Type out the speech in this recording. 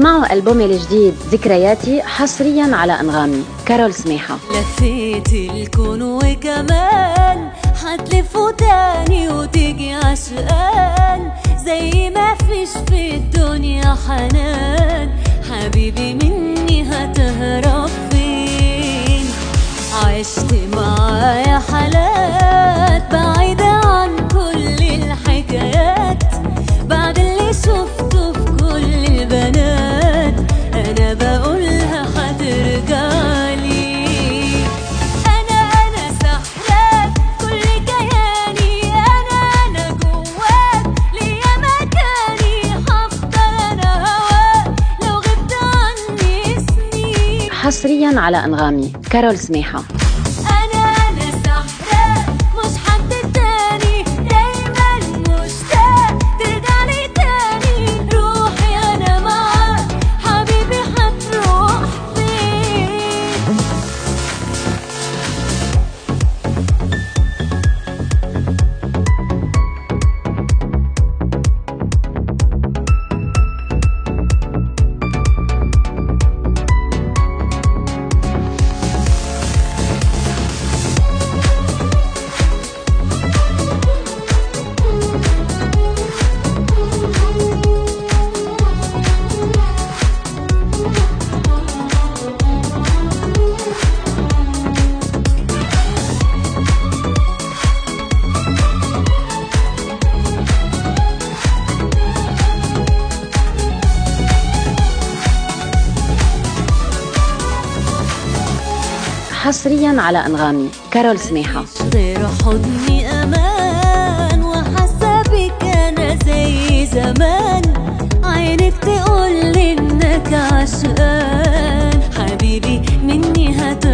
ألبومي الجديد ذكرياتي حصريا على أنغامي كارول سميحة. لفيت الكون وكمان حتلف تاني وتيجي عشقان زي ما فيش في الدنيا حنان. حبيبي مني هتهرب فين؟ عشت معايا حالات حصريا على أنغامي. كارول سميحة. حصريا على أنغامي. كارول سميحة. غير حضني أمان وحاسه بك أنا زي زمان. عينك تقول إنك عشقان. حبيبي مني هت